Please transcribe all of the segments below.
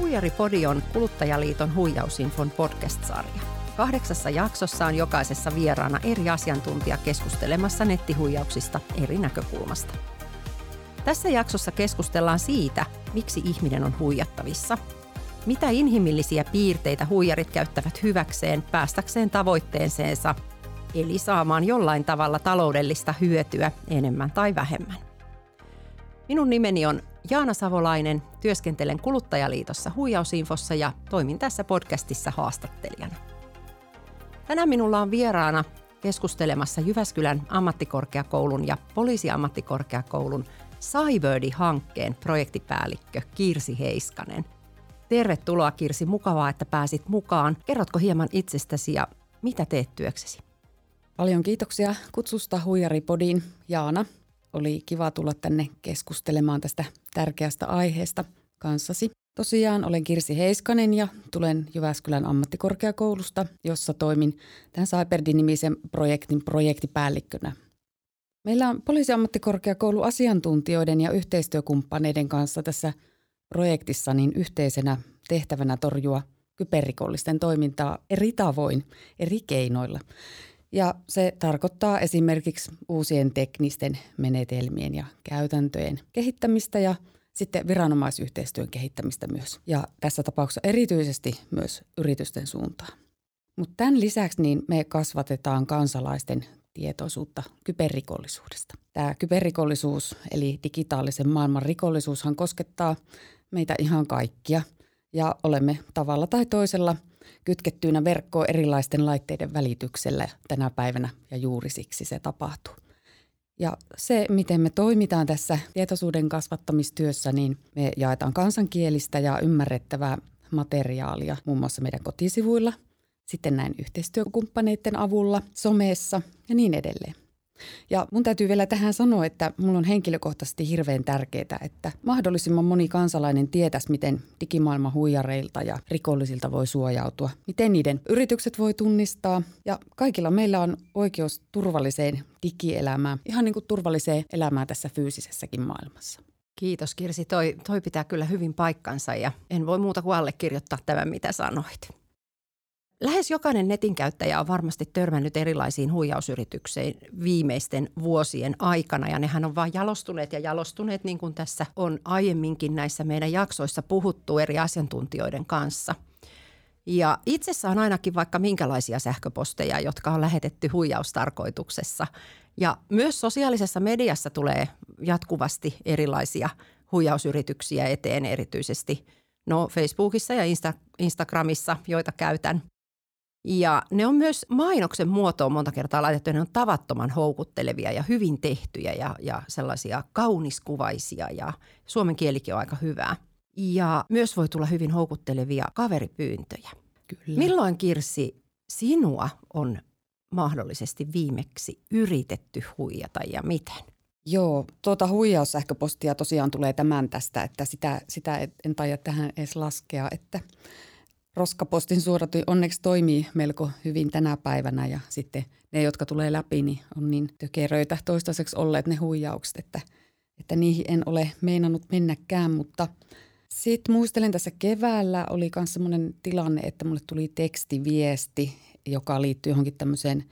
Huijaripodi on Kuluttajaliiton huijausinfon podcast-sarja. Kahdeksassa jaksossa on jokaisessa vieraana eri asiantuntija keskustelemassa nettihuijauksista eri näkökulmasta. Tässä jaksossa keskustellaan siitä, miksi ihminen on huijattavissa, mitä inhimillisiä piirteitä huijarit käyttävät hyväkseen päästäkseen tavoitteeseensa, eli saamaan jollain tavalla taloudellista hyötyä enemmän tai vähemmän. Minun nimeni on Jaana Savolainen, työskentelen Kuluttajaliitossa huijausinfossa ja toimin tässä podcastissa haastattelijana. Tänään minulla on vieraana keskustelemassa Jyväskylän ammattikorkeakoulun ja poliisiammattikorkeakoulun Cyberdi-hankkeen projektipäällikkö Kirsi Heiskanen. Tervetuloa Kirsi, mukavaa, että pääsit mukaan. Kerrotko hieman itsestäsi ja mitä teet työksesi? Paljon kiitoksia kutsusta Huijaripodiin, Jaana. Oli kiva tulla tänne keskustelemaan tästä tärkeästä aiheesta kanssasi. Tosiaan olen Kirsi Heiskanen ja tulen Jyväskylän ammattikorkeakoulusta, jossa toimin tämän Cyberdi-nimisen projektin projektipäällikkönä. Meillä on poliisiammattikorkeakoulu asiantuntijoiden ja yhteistyökumppaneiden kanssa tässä projektissa niin yhteisenä tehtävänä torjua kyberrikollisten toimintaa eri tavoin, eri keinoilla. Ja se tarkoittaa esimerkiksi uusien teknisten menetelmien ja käytäntöjen kehittämistä ja sitten viranomaisyhteistyön kehittämistä myös. Ja tässä tapauksessa erityisesti myös yritysten suuntaan. Mutta tämän lisäksi niin me kasvatetaan kansalaisten tietoisuutta kyberrikollisuudesta. Tämä kyberrikollisuus eli digitaalisen maailman rikollisuushan koskettaa meitä ihan kaikkia ja olemme tavalla tai toisella – kytkettyinä verkkoon erilaisten laitteiden välityksellä tänä päivänä ja juuri siksi se tapahtuu. Ja se, miten me toimitaan tässä tietoisuuden kasvattamistyössä, niin me jaetaan kansankielistä ja ymmärrettävää materiaalia muun muassa meidän kotisivuilla, sitten näin yhteistyökumppaneiden avulla, somessa ja niin edelleen. Ja mun täytyy vielä tähän sanoa, että mulla on henkilökohtaisesti hirveän tärkeää, että mahdollisimman moni kansalainen tietäisi, miten digimaailman huijareilta ja rikollisilta voi suojautua, miten niiden yritykset voi tunnistaa. Ja kaikilla meillä on oikeus turvalliseen digielämään, ihan niin kuin turvalliseen elämään tässä fyysisessäkin maailmassa. Kiitos Kirsi, toi, toi pitää kyllä hyvin paikkansa ja en voi muuta kuin allekirjoittaa tämän, mitä sanoit. Lähes jokainen netin käyttäjä on varmasti törmännyt erilaisiin huijausyrityksiin viimeisten vuosien aikana ja nehän on vain jalostuneet ja jalostuneet niin kuin tässä on aiemminkin näissä meidän jaksoissa puhuttu eri asiantuntijoiden kanssa. Ja itsessä on ainakin vaikka minkälaisia sähköposteja, jotka on lähetetty huijaustarkoituksessa. Ja myös sosiaalisessa mediassa tulee jatkuvasti erilaisia huijausyrityksiä eteen erityisesti no Facebookissa ja Insta- Instagramissa, joita käytän – ja ne on myös mainoksen muotoon monta kertaa laitettu. Ne on tavattoman houkuttelevia ja hyvin tehtyjä ja, ja sellaisia kauniskuvaisia ja suomen kielikin on aika hyvää. Ja myös voi tulla hyvin houkuttelevia kaveripyyntöjä. Kyllä. Milloin Kirsi sinua on mahdollisesti viimeksi yritetty huijata ja miten? Joo, tuota huijaussähköpostia tosiaan tulee tämän tästä, että sitä, sitä en taida tähän edes laskea, että – roskapostin suodatui onneksi toimii melko hyvin tänä päivänä ja sitten ne, jotka tulee läpi, niin on niin tökeröitä toistaiseksi olleet ne huijaukset, että, että niihin en ole meinannut mennäkään, mutta sitten muistelen tässä keväällä oli myös sellainen tilanne, että mulle tuli tekstiviesti, joka liittyy johonkin tämmöiseen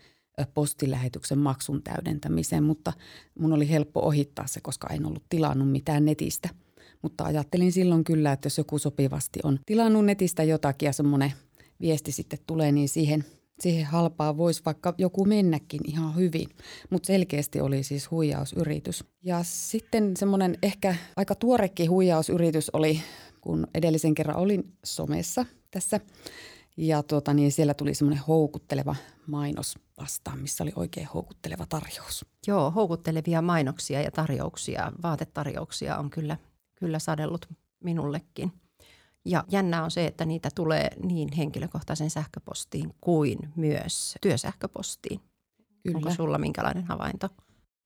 postilähetyksen maksun täydentämiseen, mutta mun oli helppo ohittaa se, koska en ollut tilannut mitään netistä – mutta ajattelin silloin kyllä, että jos joku sopivasti on tilannut netistä jotakin ja semmoinen viesti sitten tulee, niin siihen, siihen halpaa voisi vaikka joku mennäkin ihan hyvin. Mutta selkeästi oli siis huijausyritys. Ja sitten semmoinen ehkä aika tuorekin huijausyritys oli, kun edellisen kerran olin somessa tässä. Ja tuota, niin siellä tuli semmoinen houkutteleva mainos vastaan, missä oli oikein houkutteleva tarjous. Joo, houkuttelevia mainoksia ja tarjouksia, vaatetarjouksia on kyllä kyllä sadellut minullekin. Ja jännä on se, että niitä tulee niin henkilökohtaisen sähköpostiin kuin myös työsähköpostiin. Kyllä. Onko sulla minkälainen havainto?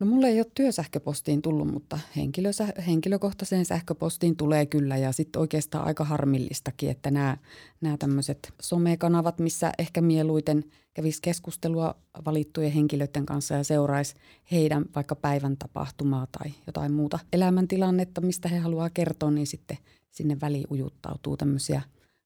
No mulle ei ole työsähköpostiin tullut, mutta henkilösä, henkilökohtaiseen sähköpostiin tulee kyllä. Ja sitten oikeastaan aika harmillistakin, että nämä, nämä tämmöiset somekanavat, missä ehkä mieluiten kävisi keskustelua valittujen henkilöiden kanssa ja seuraisi heidän vaikka päivän tapahtumaa tai jotain muuta elämäntilannetta, mistä he haluaa kertoa, niin sitten sinne väliin ujuttautuu tämmöisiä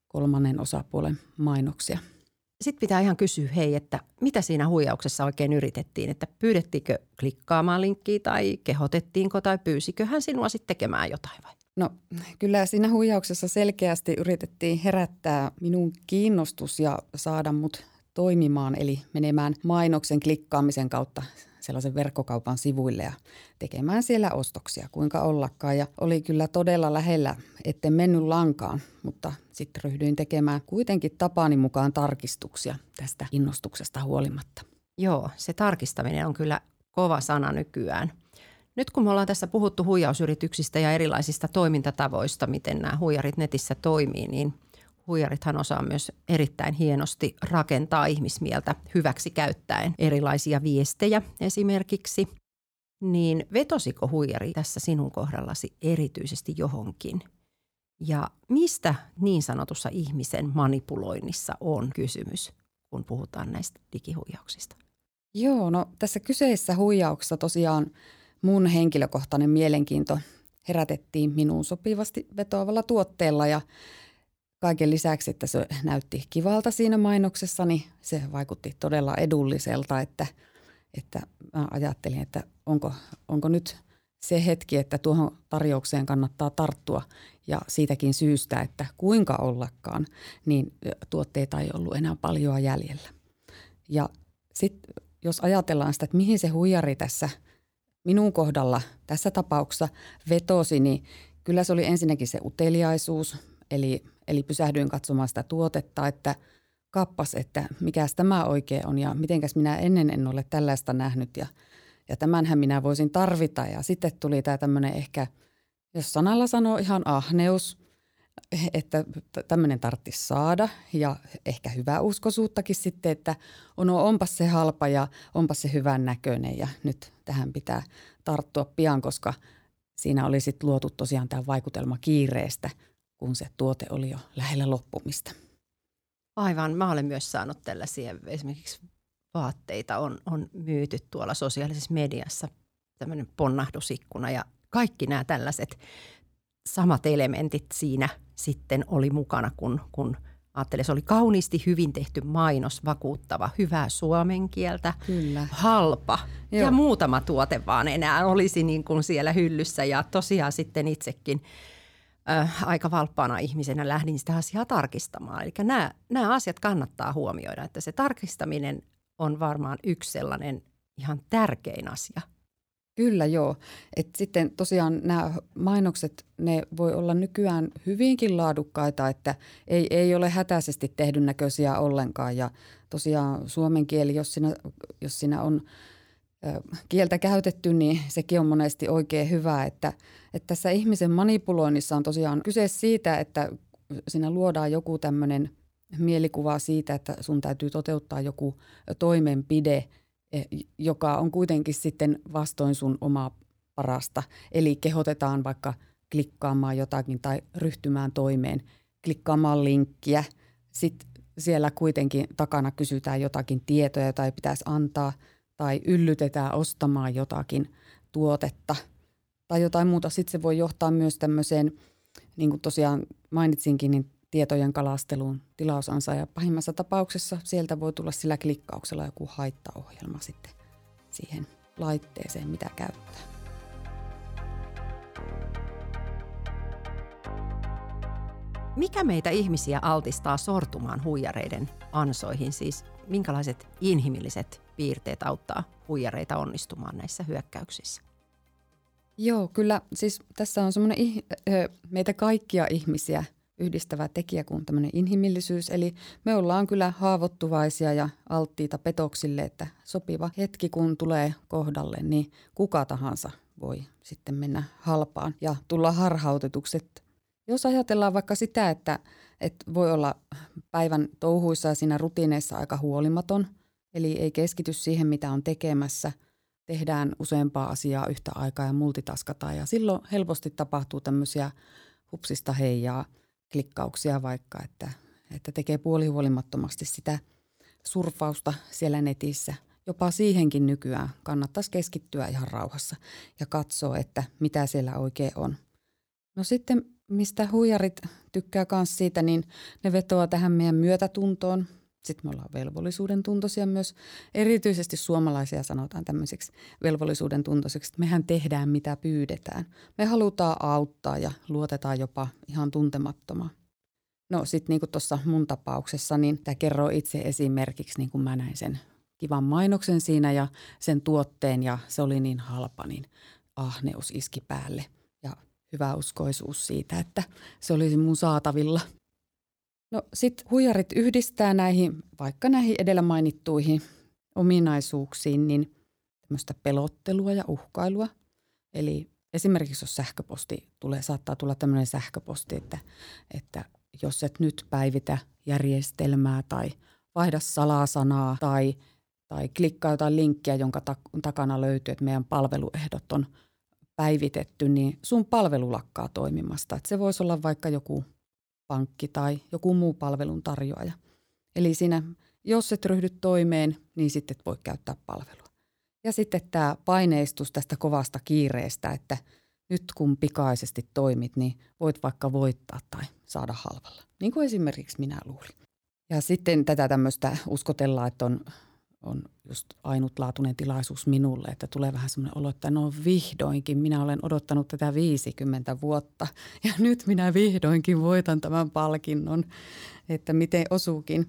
kolmannen osapuolen mainoksia – sitten pitää ihan kysyä, hei, että mitä siinä huijauksessa oikein yritettiin, että pyydettiinkö klikkaamaan linkkiä tai kehotettiinko tai pyysikö hän sinua sitten tekemään jotain vai? No kyllä siinä huijauksessa selkeästi yritettiin herättää minun kiinnostus ja saada mut toimimaan, eli menemään mainoksen klikkaamisen kautta sellaisen verkkokaupan sivuille ja tekemään siellä ostoksia, kuinka ollakaan. Ja oli kyllä todella lähellä, etten mennyt lankaan, mutta sitten ryhdyin tekemään kuitenkin tapani mukaan tarkistuksia tästä innostuksesta huolimatta. Joo, se tarkistaminen on kyllä kova sana nykyään. Nyt kun me ollaan tässä puhuttu huijausyrityksistä ja erilaisista toimintatavoista, miten nämä huijarit netissä toimii, niin – huijarithan osaa myös erittäin hienosti rakentaa ihmismieltä hyväksi käyttäen erilaisia viestejä esimerkiksi. Niin vetosiko huijari tässä sinun kohdallasi erityisesti johonkin? Ja mistä niin sanotussa ihmisen manipuloinnissa on kysymys, kun puhutaan näistä digihuijauksista? Joo, no tässä kyseessä huijauksessa tosiaan mun henkilökohtainen mielenkiinto herätettiin minuun sopivasti vetoavalla tuotteella ja kaiken lisäksi, että se näytti kivalta siinä mainoksessa, niin se vaikutti todella edulliselta, että, että mä ajattelin, että onko, onko nyt se hetki, että tuohon tarjoukseen kannattaa tarttua ja siitäkin syystä, että kuinka ollakaan, niin tuotteita ei ollut enää paljon jäljellä. Ja sitten jos ajatellaan sitä, että mihin se huijari tässä minun kohdalla tässä tapauksessa vetosi, niin kyllä se oli ensinnäkin se uteliaisuus, eli – Eli pysähdyin katsomaan sitä tuotetta, että kappas, että mikä tämä oikein on ja mitenkäs minä ennen en ole tällaista nähnyt ja, ja tämänhän minä voisin tarvita. Ja sitten tuli tämä tämmöinen ehkä, jos sanalla sanoo ihan ahneus, että tämmöinen tarttisi saada ja ehkä hyvä uskoisuuttakin sitten, että on, onpas se halpa ja onpas se hyvän näköinen ja nyt tähän pitää tarttua pian, koska siinä oli sitten luotu tosiaan tämä vaikutelma kiireestä – kun se tuote oli jo lähellä loppumista. Aivan. Mä olen myös saanut tällaisia esimerkiksi vaatteita on, on myyty tuolla sosiaalisessa mediassa, tämmöinen ponnahdusikkuna ja kaikki nämä tällaiset samat elementit siinä sitten oli mukana, kun, kun ajattelin, se oli kauniisti hyvin tehty mainos, vakuuttava, hyvää suomen kieltä, Kyllä. halpa Joo. ja muutama tuote vaan enää olisi niin kuin siellä hyllyssä ja tosiaan sitten itsekin – äh, aika valppaana ihmisenä lähdin sitä asiaa tarkistamaan. Eli nämä, nämä asiat kannattaa huomioida, että se tarkistaminen on varmaan yksi sellainen ihan tärkein asia. Kyllä joo. Et sitten tosiaan nämä mainokset, ne voi olla nykyään hyvinkin laadukkaita, että ei, ei ole hätäisesti tehdyn näköisiä ollenkaan. Ja tosiaan suomen kieli, jos siinä, jos siinä on – kieltä käytetty, niin sekin on monesti oikein hyvä, että, että tässä ihmisen manipuloinnissa on tosiaan kyse siitä, että siinä luodaan joku tämmöinen mielikuva siitä, että sun täytyy toteuttaa joku toimenpide, e, joka on kuitenkin sitten vastoin sun omaa parasta. Eli kehotetaan vaikka klikkaamaan jotakin tai ryhtymään toimeen, klikkaamaan linkkiä. Sitten siellä kuitenkin takana kysytään jotakin tietoja, jota ei pitäisi antaa – tai yllytetään ostamaan jotakin tuotetta tai jotain muuta. Sitten se voi johtaa myös tämmöiseen, niin kuin tosiaan mainitsinkin, niin tietojen kalasteluun tilausansa ja pahimmassa tapauksessa sieltä voi tulla sillä klikkauksella joku haittaohjelma sitten siihen laitteeseen, mitä käyttää. Mikä meitä ihmisiä altistaa sortumaan huijareiden ansoihin? Siis minkälaiset inhimilliset piirteet auttaa huijareita onnistumaan näissä hyökkäyksissä? Joo, kyllä. Siis tässä on semmoinen meitä kaikkia ihmisiä yhdistävä tekijä kuin tämmöinen inhimillisyys. Eli me ollaan kyllä haavoittuvaisia ja alttiita petoksille, että sopiva hetki kun tulee kohdalle, niin kuka tahansa voi sitten mennä halpaan ja tulla harhautetuksi. Jos ajatellaan vaikka sitä, että, että voi olla päivän touhuissa ja siinä rutiineissa aika huolimaton – Eli ei keskity siihen, mitä on tekemässä, tehdään useampaa asiaa yhtä aikaa ja multitaskataan. Ja silloin helposti tapahtuu tämmöisiä hupsista heijaa klikkauksia vaikka, että, että tekee puolihuolimattomasti sitä surfausta siellä netissä. Jopa siihenkin nykyään kannattaisi keskittyä ihan rauhassa ja katsoa, että mitä siellä oikein on. No sitten mistä huijarit tykkää myös siitä, niin ne vetoaa tähän meidän myötätuntoon. Sitten me ollaan velvollisuuden tuntoisia myös. Erityisesti suomalaisia sanotaan tämmöiseksi velvollisuuden tuntoiseksi, että mehän tehdään mitä pyydetään. Me halutaan auttaa ja luotetaan jopa ihan tuntemattomaan. No sitten niin kuin tuossa mun tapauksessa, niin tämä kerroo itse esimerkiksi, niin kuin mä näin sen kivan mainoksen siinä ja sen tuotteen ja se oli niin halpa, niin ahneus iski päälle ja hyvä uskoisuus siitä, että se olisi mun saatavilla. No sitten huijarit yhdistää näihin, vaikka näihin edellä mainittuihin ominaisuuksiin, niin tämmöistä pelottelua ja uhkailua. Eli esimerkiksi jos sähköposti tulee, saattaa tulla tämmöinen sähköposti, että, että jos et nyt päivitä järjestelmää tai vaihda salasanaa tai, tai klikkaa jotain linkkiä, jonka takana löytyy, että meidän palveluehdot on päivitetty, niin sun palvelu lakkaa toimimasta. Että se voisi olla vaikka joku pankki tai joku muu palvelun tarjoaja. Eli siinä, jos et ryhdy toimeen, niin sitten et voi käyttää palvelua. Ja sitten tämä paineistus tästä kovasta kiireestä, että nyt kun pikaisesti toimit, niin voit vaikka voittaa tai saada halvalla. Niin kuin esimerkiksi minä luulin. Ja sitten tätä tämmöistä uskotellaan, että on, on just ainutlaatuinen tilaisuus minulle, että tulee vähän semmoinen olo, että no vihdoinkin, minä olen odottanut tätä 50 vuotta ja nyt minä vihdoinkin voitan tämän palkinnon, että miten osuukin.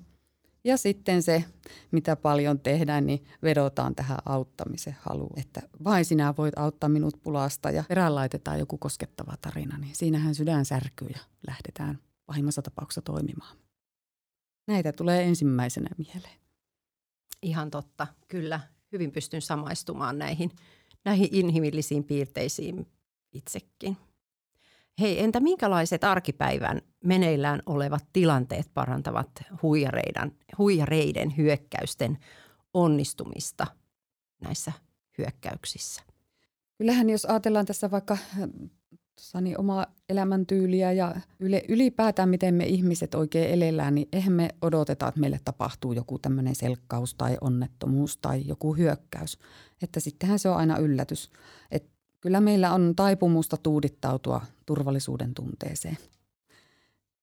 Ja sitten se, mitä paljon tehdään, niin vedotaan tähän auttamisen haluun. Että vain sinä voit auttaa minut pulasta ja perään laitetaan joku koskettava tarina, niin siinähän sydän särkyy ja lähdetään pahimmassa tapauksessa toimimaan. Näitä tulee ensimmäisenä mieleen. Ihan totta, kyllä. Hyvin pystyn samaistumaan näihin, näihin inhimillisiin piirteisiin itsekin. Hei, entä minkälaiset arkipäivän meneillään olevat tilanteet parantavat huijareiden, huijareiden hyökkäysten onnistumista näissä hyökkäyksissä? Kyllähän jos ajatellaan tässä vaikka Sani omaa elämäntyyliä ja yle, ylipäätään miten me ihmiset oikein elellään, niin eihän me odoteta, että meille tapahtuu joku tämmöinen selkkaus tai onnettomuus tai joku hyökkäys. Että sittenhän se on aina yllätys. Et kyllä meillä on taipumusta tuudittautua turvallisuuden tunteeseen.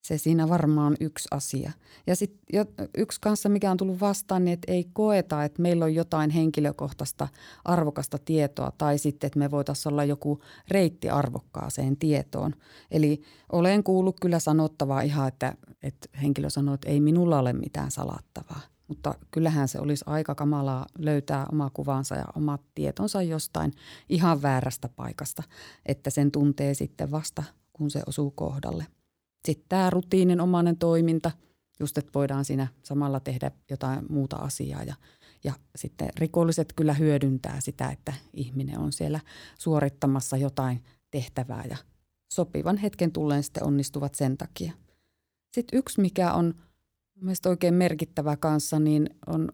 Se siinä varmaan yksi asia. Ja sitten yksi kanssa, mikä on tullut vastaan, niin että ei koeta, että meillä on jotain henkilökohtaista arvokasta tietoa tai sitten, että me voitaisiin olla joku reitti arvokkaaseen tietoon. Eli olen kuullut kyllä sanottavaa ihan, että, että henkilö sanoo, että ei minulla ole mitään salattavaa. Mutta kyllähän se olisi aika kamalaa löytää oma kuvansa ja omat tietonsa jostain ihan väärästä paikasta, että sen tuntee sitten vasta, kun se osuu kohdalle. Sitten tämä rutiininomainen toiminta, just että voidaan siinä samalla tehdä jotain muuta asiaa ja, ja sitten rikolliset kyllä hyödyntää sitä, että ihminen on siellä suorittamassa jotain tehtävää ja sopivan hetken tulleen sitten onnistuvat sen takia. Sitten yksi, mikä on mielestäni oikein merkittävä kanssa, niin on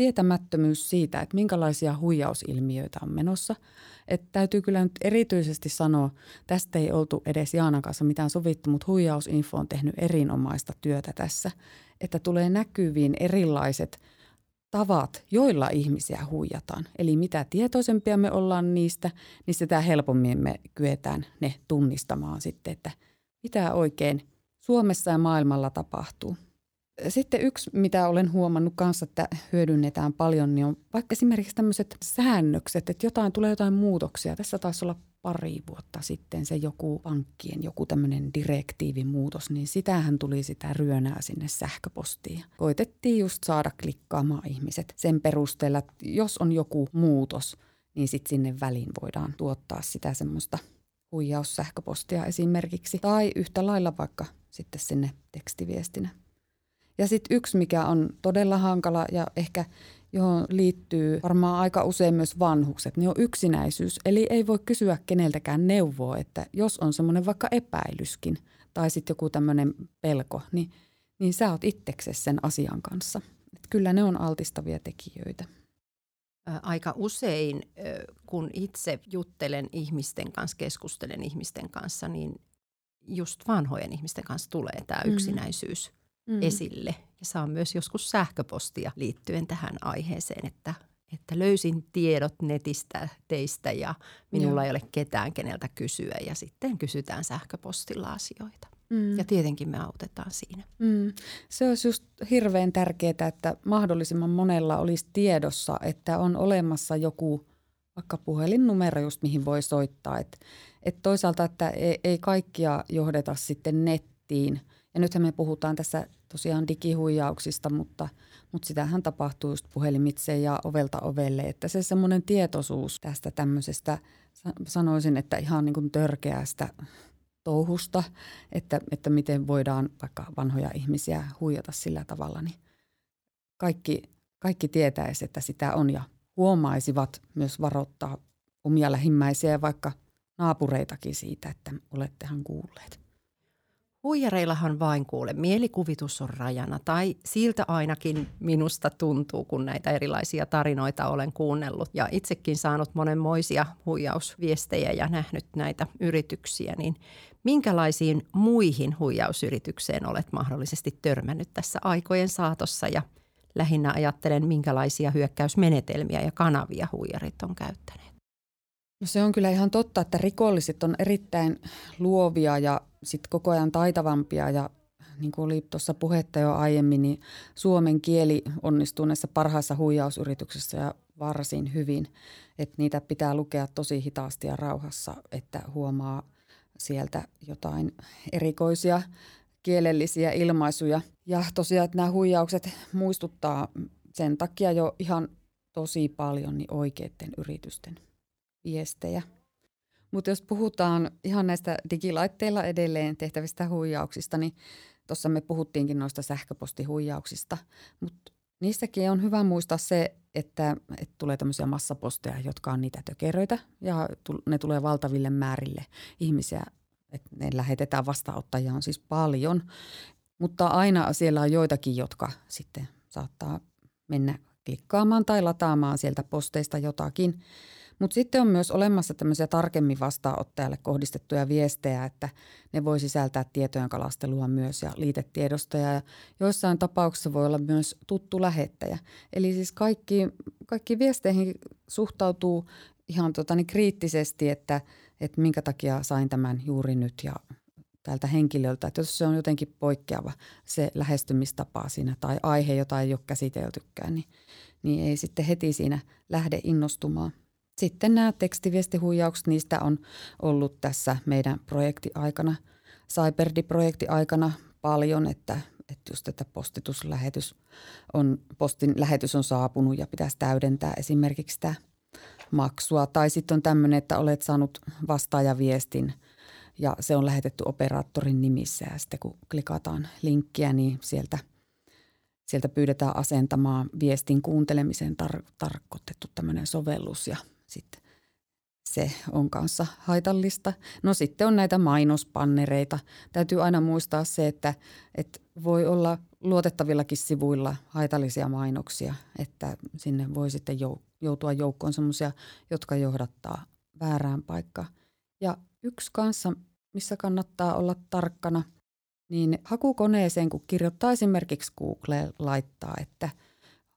tietämättömyys siitä, että minkälaisia huijausilmiöitä on menossa. Että täytyy kyllä nyt erityisesti sanoa, tästä ei oltu edes Jaanan kanssa mitään sovittu, mutta huijausinfo on tehnyt erinomaista työtä tässä. Että tulee näkyviin erilaiset tavat, joilla ihmisiä huijataan. Eli mitä tietoisempia me ollaan niistä, niin sitä helpommin me kyetään ne tunnistamaan sitten, että mitä oikein Suomessa ja maailmalla tapahtuu. Sitten yksi, mitä olen huomannut kanssa, että hyödynnetään paljon, niin on vaikka esimerkiksi tämmöiset säännökset, että jotain tulee jotain muutoksia. Tässä taisi olla pari vuotta sitten se joku pankkien, joku tämmöinen direktiivimuutos, niin sitähän tuli sitä ryönää sinne sähköpostiin. Koitettiin just saada klikkaamaan ihmiset sen perusteella, että jos on joku muutos, niin sitten sinne väliin voidaan tuottaa sitä semmoista huijaussähköpostia esimerkiksi. Tai yhtä lailla vaikka sitten sinne tekstiviestinä. Ja sitten yksi, mikä on todella hankala ja ehkä johon liittyy varmaan aika usein myös vanhukset, niin on yksinäisyys. Eli ei voi kysyä keneltäkään neuvoa, että jos on semmoinen vaikka epäilyskin tai sitten joku tämmöinen pelko, niin, niin sä oot itseksesi sen asian kanssa. Et kyllä ne on altistavia tekijöitä. Aika usein, kun itse juttelen ihmisten kanssa, keskustelen ihmisten kanssa, niin just vanhojen ihmisten kanssa tulee tämä mm. yksinäisyys mm. esille. Ja saan myös joskus sähköpostia liittyen tähän aiheeseen, että, että löysin tiedot netistä teistä ja minulla Joo. ei ole ketään, keneltä kysyä. Ja sitten kysytään sähköpostilla asioita. Mm. Ja tietenkin me autetaan siinä. Mm. Se olisi just hirveän tärkeää, että mahdollisimman monella olisi tiedossa, että on olemassa joku vaikka puhelinnumero just mihin voi soittaa. Et, et toisaalta, että ei, ei kaikkia johdeta sitten nettiin. Ja nythän me puhutaan tässä tosiaan digihuijauksista, mutta, mutta sitähän tapahtuu just puhelimitse ja ovelta ovelle. Että se semmoinen tietoisuus tästä tämmöisestä, sanoisin, että ihan niin kuin törkeästä touhusta, että, että miten voidaan vaikka vanhoja ihmisiä huijata sillä tavalla, niin kaikki, kaikki tietäisi, että sitä on ja huomaisivat myös varoittaa omia lähimmäisiä ja vaikka naapureitakin siitä, että olettehan kuulleet. Huijareillahan vain kuule, mielikuvitus on rajana tai siltä ainakin minusta tuntuu, kun näitä erilaisia tarinoita olen kuunnellut ja itsekin saanut monenmoisia huijausviestejä ja nähnyt näitä yrityksiä, niin minkälaisiin muihin huijausyritykseen olet mahdollisesti törmännyt tässä aikojen saatossa ja lähinnä ajattelen, minkälaisia hyökkäysmenetelmiä ja kanavia huijarit on käyttäneet? No se on kyllä ihan totta, että rikolliset on erittäin luovia ja sit koko ajan taitavampia ja niin kuin oli tuossa puhetta jo aiemmin, niin suomen kieli onnistuu näissä parhaissa huijausyrityksissä ja varsin hyvin. Että niitä pitää lukea tosi hitaasti ja rauhassa, että huomaa sieltä jotain erikoisia kielellisiä ilmaisuja. Ja tosiaan, että nämä huijaukset muistuttaa sen takia jo ihan tosi paljon niin oikeiden yritysten viestejä. Mutta jos puhutaan ihan näistä digilaitteilla edelleen tehtävistä huijauksista, niin tuossa me puhuttiinkin noista sähköpostihuijauksista, mutta niissäkin on hyvä muistaa se, että, että tulee tämmöisiä massaposteja, jotka on niitä tökeröitä ja ne tulee valtaville määrille ihmisiä, että ne lähetetään vastaanottajia on siis paljon, mutta aina siellä on joitakin, jotka sitten saattaa mennä klikkaamaan tai lataamaan sieltä posteista jotakin – mutta sitten on myös olemassa tämmöisiä tarkemmin vastaanottajalle kohdistettuja viestejä, että ne voi sisältää tietojen kalastelua myös ja liitetiedostoja. Ja joissain tapauksissa voi olla myös tuttu lähettäjä. Eli siis kaikki, kaikki viesteihin suhtautuu ihan tota, niin kriittisesti, että, että minkä takia sain tämän juuri nyt ja tältä henkilöltä, että jos se on jotenkin poikkeava se lähestymistapa siinä tai aihe, jota ei ole käsiteltykään, niin, niin ei sitten heti siinä lähde innostumaan. Sitten nämä tekstiviestihuijaukset, niistä on ollut tässä meidän projektiaikana, Cyberdi-projekti aikana paljon, että, että just että postituslähetys on, postin lähetys on saapunut ja pitäisi täydentää esimerkiksi sitä maksua. Tai sitten on tämmöinen, että olet saanut vastaajaviestin ja se on lähetetty operaattorin nimissä ja sitten kun klikataan linkkiä, niin sieltä, sieltä pyydetään asentamaan viestin kuuntelemiseen tar- tarkoitettu tämmöinen sovellus ja sitten se on kanssa haitallista. No sitten on näitä mainospannereita. Täytyy aina muistaa se, että, että voi olla luotettavillakin sivuilla haitallisia mainoksia, että sinne voi sitten joutua joukkoon semmoisia, jotka johdattaa väärään paikkaan. Ja yksi kanssa, missä kannattaa olla tarkkana, niin hakukoneeseen, kun kirjoittaa esimerkiksi Google laittaa, että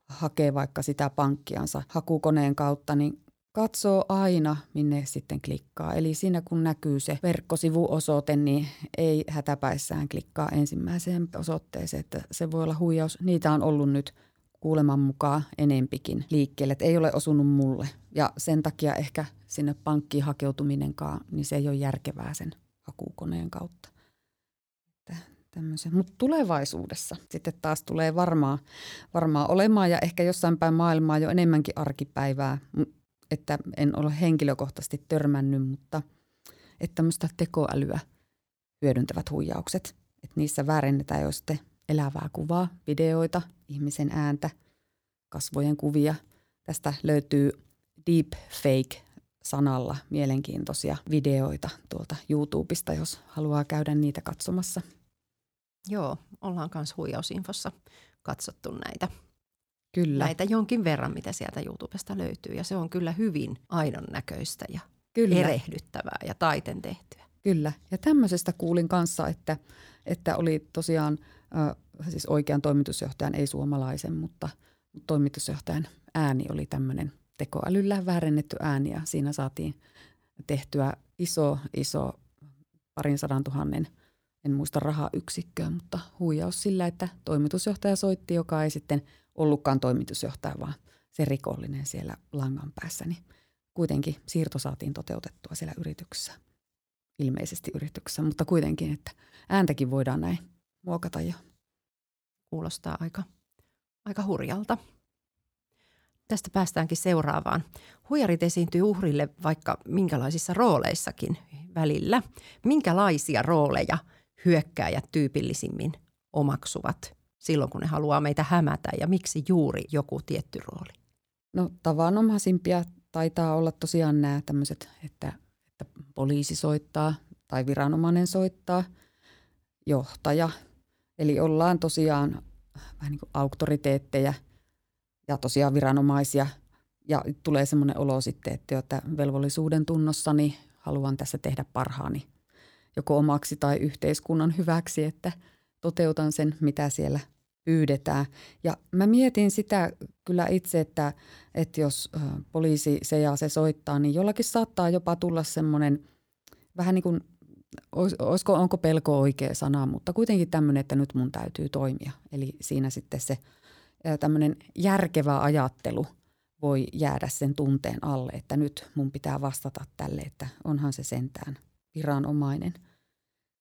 hakee vaikka sitä pankkiansa hakukoneen kautta, niin katsoo aina, minne sitten klikkaa. Eli siinä kun näkyy se verkkosivuosoite, niin ei hätäpäissään klikkaa ensimmäiseen osoitteeseen, että se voi olla huijaus. Niitä on ollut nyt kuuleman mukaan enempikin liikkeelle, että ei ole osunut mulle. Ja sen takia ehkä sinne pankkiin hakeutuminenkaan, niin se ei ole järkevää sen hakukoneen kautta. Mutta tulevaisuudessa sitten taas tulee varmaan, varmaan olemaan ja ehkä jossain päin maailmaa jo enemmänkin arkipäivää että en ole henkilökohtaisesti törmännyt, mutta että tämmöistä tekoälyä hyödyntävät huijaukset. Että niissä väärennetään jo sitten elävää kuvaa, videoita, ihmisen ääntä, kasvojen kuvia. Tästä löytyy deepfake-sanalla mielenkiintoisia videoita tuolta YouTubesta, jos haluaa käydä niitä katsomassa. Joo, ollaan myös huijausinfossa katsottu näitä Kyllä. näitä jonkin verran, mitä sieltä YouTubesta löytyy. Ja se on kyllä hyvin aidon näköistä ja Kyllä. erehdyttävää ja taiten tehtyä. Kyllä. Ja tämmöisestä kuulin kanssa, että, että oli tosiaan äh, siis oikean toimitusjohtajan, ei suomalaisen, mutta toimitusjohtajan ääni oli tämmöinen tekoälyllä väärennetty ääni ja siinä saatiin tehtyä iso, iso parin sadan tuhannen, en muista rahayksikköä, mutta huijaus sillä, että toimitusjohtaja soitti, joka ei sitten ollutkaan toimitusjohtaja, vaan se rikollinen siellä langan päässä, niin kuitenkin siirto saatiin toteutettua siellä yrityksessä, ilmeisesti yrityksessä, mutta kuitenkin, että ääntäkin voidaan näin muokata jo. Kuulostaa aika, aika hurjalta. Tästä päästäänkin seuraavaan. Huijarit esiintyy uhrille vaikka minkälaisissa rooleissakin välillä. Minkälaisia rooleja hyökkääjät tyypillisimmin omaksuvat silloin, kun ne haluaa meitä hämätä ja miksi juuri joku tietty rooli? No tavanomaisimpia taitaa olla tosiaan nämä tämmöiset, että, että poliisi soittaa tai viranomainen soittaa, johtaja. Eli ollaan tosiaan vähän niin kuin auktoriteetteja ja tosiaan viranomaisia. Ja tulee semmoinen olo sitten, että, että velvollisuuden tunnossani haluan tässä tehdä parhaani joko omaksi tai yhteiskunnan hyväksi, että toteutan sen, mitä siellä pyydetään. Ja mä mietin sitä kyllä itse, että, että jos poliisi se ja se soittaa, niin jollakin saattaa jopa tulla semmoinen vähän niin kuin, olisiko, onko pelko oikea sana, mutta kuitenkin tämmöinen, että nyt mun täytyy toimia. Eli siinä sitten se tämmöinen järkevä ajattelu voi jäädä sen tunteen alle, että nyt mun pitää vastata tälle, että onhan se sentään viranomainen.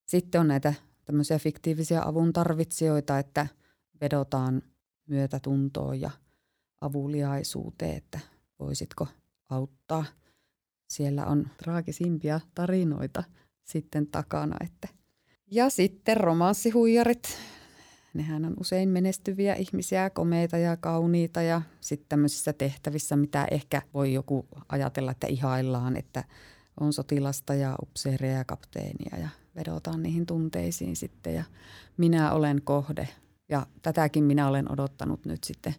Sitten on näitä tämmöisiä fiktiivisiä avun tarvitsijoita, että – vedotaan myötätuntoon ja avuliaisuuteen, että voisitko auttaa. Siellä on traagisimpia tarinoita sitten takana. Että. Ja sitten romanssihuijarit. Nehän on usein menestyviä ihmisiä, komeita ja kauniita ja sitten tämmöisissä tehtävissä, mitä ehkä voi joku ajatella, että ihaillaan, että on sotilasta ja upseeria ja kapteenia ja vedotaan niihin tunteisiin sitten ja minä olen kohde – ja tätäkin minä olen odottanut nyt sitten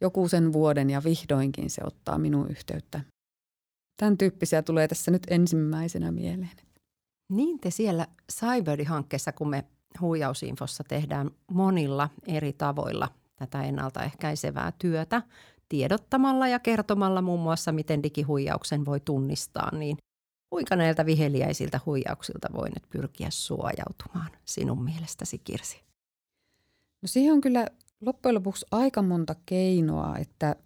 joku sen vuoden ja vihdoinkin se ottaa minun yhteyttä. Tämän tyyppisiä tulee tässä nyt ensimmäisenä mieleen. Niin te siellä Cyber-hankkeessa, kun me huijausinfossa tehdään monilla eri tavoilla tätä ennaltaehkäisevää työtä, tiedottamalla ja kertomalla muun muassa, miten digihuijauksen voi tunnistaa, niin kuinka näiltä viheliäisiltä huijauksilta voi nyt pyrkiä suojautumaan sinun mielestäsi, Kirsi? No siihen on kyllä loppujen lopuksi aika monta keinoa, että,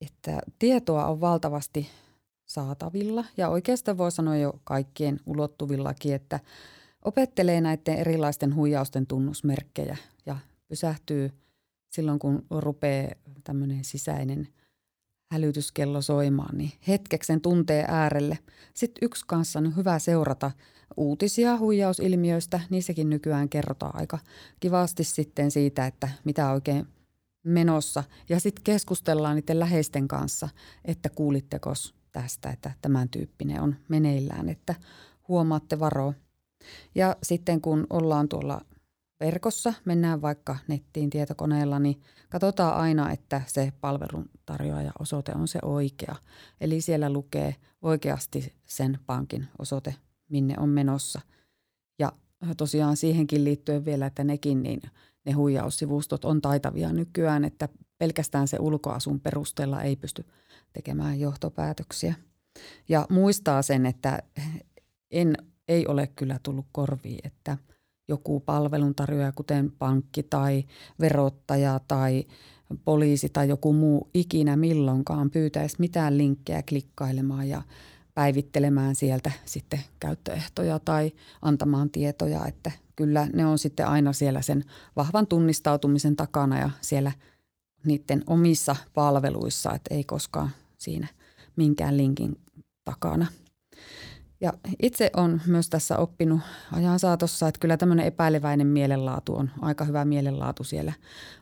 että tietoa on valtavasti saatavilla ja oikeastaan voi sanoa jo kaikkien ulottuvillakin, että opettelee näiden erilaisten huijausten tunnusmerkkejä ja pysähtyy silloin, kun rupeaa tämmöinen sisäinen hälytyskello soimaan, niin hetkeksi tuntee äärelle. Sitten yksi kanssa on hyvä seurata – uutisia huijausilmiöistä, niissäkin nykyään kerrotaan aika kivasti sitten siitä, että mitä oikein menossa. Ja sitten keskustellaan niiden läheisten kanssa, että kuulitteko tästä, että tämän tyyppinen on meneillään, että huomaatte varoa. Ja sitten kun ollaan tuolla verkossa, mennään vaikka nettiin tietokoneella, niin katsotaan aina, että se palveluntarjoaja osoite on se oikea. Eli siellä lukee oikeasti sen pankin osoite minne on menossa. Ja tosiaan siihenkin liittyen vielä, että nekin niin ne huijaussivustot on taitavia nykyään, että pelkästään se ulkoasun perusteella ei pysty tekemään johtopäätöksiä. Ja muistaa sen, että en, ei ole kyllä tullut korviin, että joku palveluntarjoaja, kuten pankki tai verottaja tai poliisi tai joku muu ikinä milloinkaan pyytäisi mitään linkkejä klikkailemaan ja päivittelemään sieltä sitten käyttöehtoja tai antamaan tietoja, että kyllä ne on sitten aina siellä sen vahvan tunnistautumisen takana ja siellä niiden omissa palveluissa, että ei koskaan siinä minkään linkin takana. Ja itse on myös tässä oppinut ajan saatossa, että kyllä tämmöinen epäileväinen mielenlaatu on aika hyvä mielenlaatu siellä.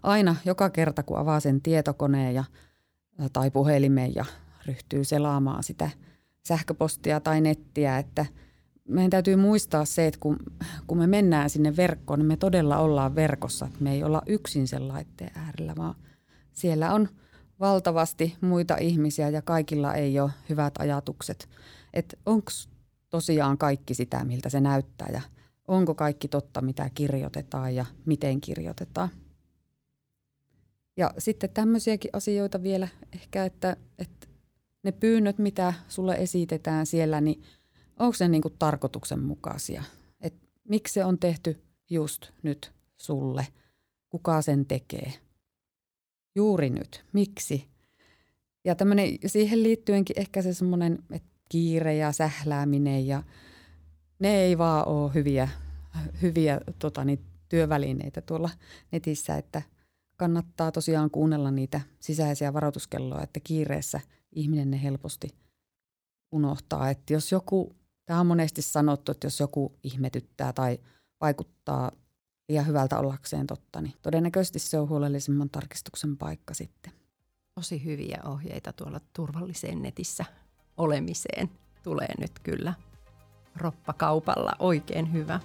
Aina joka kerta, kun avaa sen tietokoneen ja, tai puhelimen ja ryhtyy selaamaan sitä – sähköpostia tai nettiä, että meidän täytyy muistaa se, että kun, kun me mennään sinne verkkoon, niin me todella ollaan verkossa. Me ei olla yksin sen laitteen äärellä, vaan siellä on valtavasti muita ihmisiä ja kaikilla ei ole hyvät ajatukset. Että onko tosiaan kaikki sitä, miltä se näyttää ja onko kaikki totta, mitä kirjoitetaan ja miten kirjoitetaan. Ja sitten tämmöisiäkin asioita vielä ehkä, että, että ne pyynnöt, mitä sulle esitetään siellä, niin onko ne niin kuin tarkoituksenmukaisia? Et miksi se on tehty just nyt sulle? Kuka sen tekee? Juuri nyt. Miksi? Ja tämmönen, siihen liittyenkin ehkä se semmoinen kiire ja sählääminen ja ne ei vaan ole hyviä, hyviä tota, niin, työvälineitä tuolla netissä, että kannattaa tosiaan kuunnella niitä sisäisiä varoituskelloja, että kiireessä ihminen ne helposti unohtaa. Että jos joku, tämä on monesti sanottu, että jos joku ihmetyttää tai vaikuttaa liian hyvältä ollakseen totta, niin todennäköisesti se on huolellisemman tarkistuksen paikka sitten. Tosi hyviä ohjeita tuolla turvalliseen netissä olemiseen tulee nyt kyllä roppakaupalla oikein hyvä.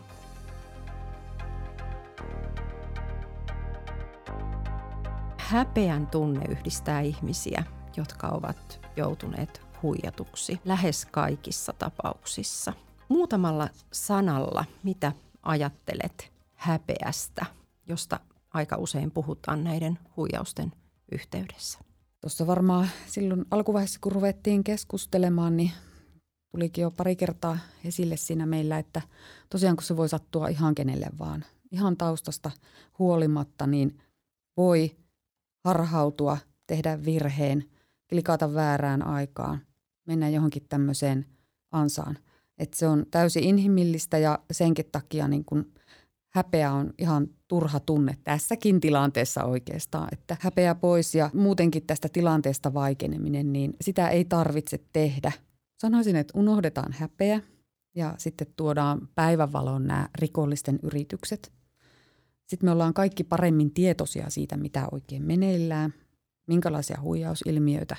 Häpeän tunne yhdistää ihmisiä, jotka ovat joutuneet huijatuksi lähes kaikissa tapauksissa. Muutamalla sanalla, mitä ajattelet häpeästä, josta aika usein puhutaan näiden huijausten yhteydessä? Tuossa varmaan silloin alkuvaiheessa, kun ruvettiin keskustelemaan, niin tulikin jo pari kertaa esille siinä meillä, että tosiaan kun se voi sattua ihan kenelle vaan, ihan taustasta huolimatta, niin voi harhautua, tehdä virheen, klikata väärään aikaan, mennä johonkin tämmöiseen ansaan. Että se on täysin inhimillistä ja senkin takia niin kun häpeä on ihan turha tunne tässäkin tilanteessa oikeastaan, että häpeä pois ja muutenkin tästä tilanteesta vaikeneminen, niin sitä ei tarvitse tehdä. Sanoisin, että unohdetaan häpeä ja sitten tuodaan päivänvaloon nämä rikollisten yritykset. Sitten me ollaan kaikki paremmin tietoisia siitä, mitä oikein meneillään, minkälaisia huijausilmiöitä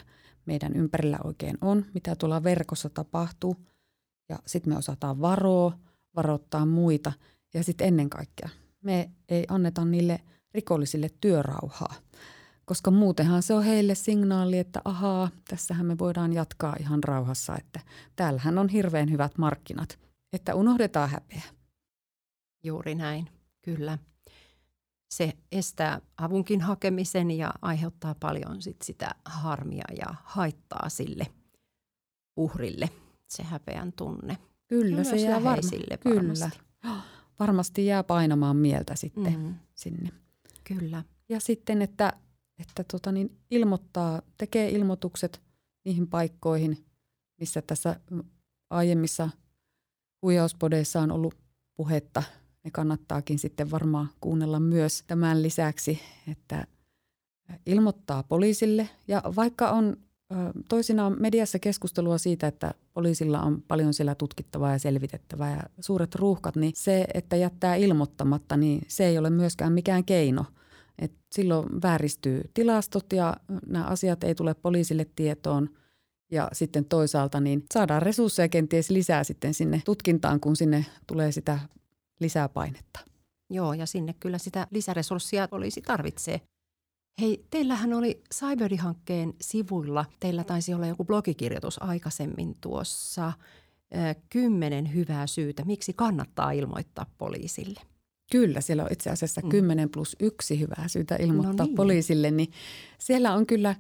meidän ympärillä oikein on, mitä tuolla verkossa tapahtuu. Ja sitten me osataan varoa, varoittaa muita – ja sitten ennen kaikkea me ei anneta niille rikollisille työrauhaa, koska muutenhan se on heille signaali, että ahaa, tässähän me voidaan jatkaa ihan rauhassa, että täällähän on hirveän hyvät markkinat, että unohdetaan häpeä. Juuri näin, kyllä. Se estää avunkin hakemisen ja aiheuttaa paljon sit sitä harmia ja haittaa sille uhrille, se häpeän tunne. Kyllä, se jää varma. Kyllä varmasti jää painamaan mieltä sitten mm. sinne. Kyllä. Ja sitten, että, että tota niin, ilmoittaa, tekee ilmoitukset niihin paikkoihin, missä tässä aiemmissa huijauspodeissa on ollut puhetta. Ne kannattaakin sitten varmaan kuunnella myös tämän lisäksi, että ilmoittaa poliisille. Ja vaikka on toisinaan mediassa keskustelua siitä, että poliisilla on paljon siellä tutkittavaa ja selvitettävää ja suuret ruuhkat, niin se, että jättää ilmoittamatta, niin se ei ole myöskään mikään keino. Et silloin vääristyy tilastot ja nämä asiat ei tule poliisille tietoon. Ja sitten toisaalta niin saadaan resursseja kenties lisää sitten sinne tutkintaan, kun sinne tulee sitä lisää painetta. Joo, ja sinne kyllä sitä lisäresurssia poliisi tarvitsee. Hei, teillähän oli Cyberi-hankkeen sivuilla, teillä taisi olla joku blogikirjoitus aikaisemmin tuossa, kymmenen hyvää syytä, miksi kannattaa ilmoittaa poliisille. Kyllä, siellä on itse asiassa mm. 10 plus yksi hyvää syytä ilmoittaa no niin. poliisille. Niin siellä on kyllä ä,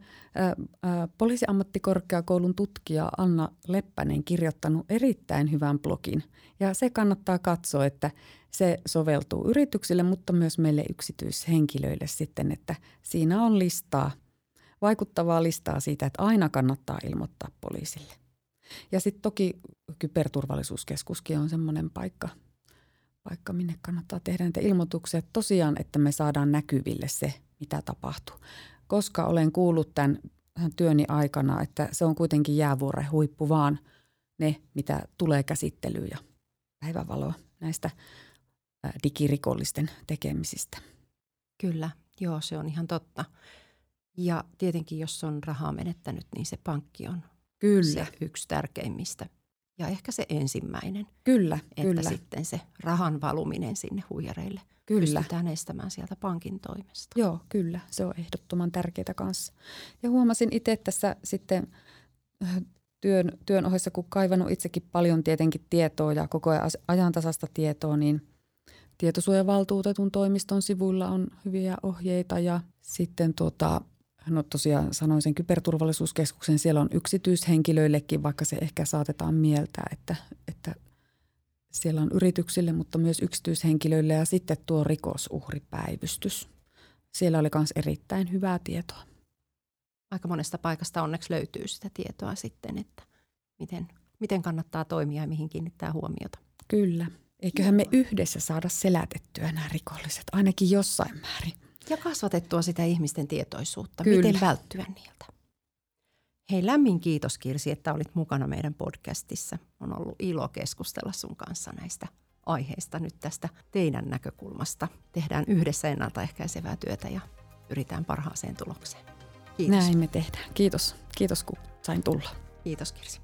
ä, poliisiammattikorkeakoulun tutkija Anna Leppänen kirjoittanut erittäin hyvän blogin. Ja se kannattaa katsoa, että se soveltuu yrityksille, mutta myös meille yksityishenkilöille sitten, että siinä on listaa, vaikuttavaa listaa siitä, että aina kannattaa ilmoittaa poliisille. Ja sitten toki kyberturvallisuuskeskuskin on semmoinen paikka, paikka, minne kannattaa tehdä näitä ilmoituksia. Tosiaan, että me saadaan näkyville se, mitä tapahtuu. Koska olen kuullut tämän työni aikana, että se on kuitenkin jäävuoren huippu vaan ne, mitä tulee käsittelyyn ja päivävaloa näistä digirikollisten tekemisistä. Kyllä, joo, se on ihan totta. Ja tietenkin, jos on rahaa menettänyt, niin se pankki on Kyllä. se yksi tärkeimmistä ja ehkä se ensimmäinen. Kyllä, että kyllä. sitten se rahan valuminen sinne huijareille Kyllä. pystytään estämään sieltä pankin toimesta. Joo, kyllä. Se on ehdottoman tärkeää kanssa. Ja huomasin itse tässä sitten äh, työn, työn ohessa, kun kaivannut itsekin paljon tietenkin tietoa ja koko ajan ajantasasta tietoa, niin tietosuojavaltuutetun toimiston sivuilla on hyviä ohjeita ja sitten tuota, no tosiaan sanoin sen kyberturvallisuuskeskuksen, siellä on yksityishenkilöillekin, vaikka se ehkä saatetaan mieltää, että, että siellä on yrityksille, mutta myös yksityishenkilöille ja sitten tuo rikosuhripäivystys. Siellä oli myös erittäin hyvää tietoa. Aika monesta paikasta onneksi löytyy sitä tietoa sitten, että miten, miten kannattaa toimia ja mihin kiinnittää huomiota. Kyllä. Eiköhän me yhdessä saada selätettyä nämä rikolliset, ainakin jossain määrin. Ja kasvatettua sitä ihmisten tietoisuutta, Kyllä. miten välttyä niiltä. Hei, lämmin kiitos Kirsi, että olit mukana meidän podcastissa. On ollut ilo keskustella sun kanssa näistä aiheista nyt tästä teidän näkökulmasta. Tehdään yhdessä ennaltaehkäisevää työtä ja pyritään parhaaseen tulokseen. Kiitos. Näin me tehdään. Kiitos. Kiitos kun sain tulla. Kiitos Kirsi.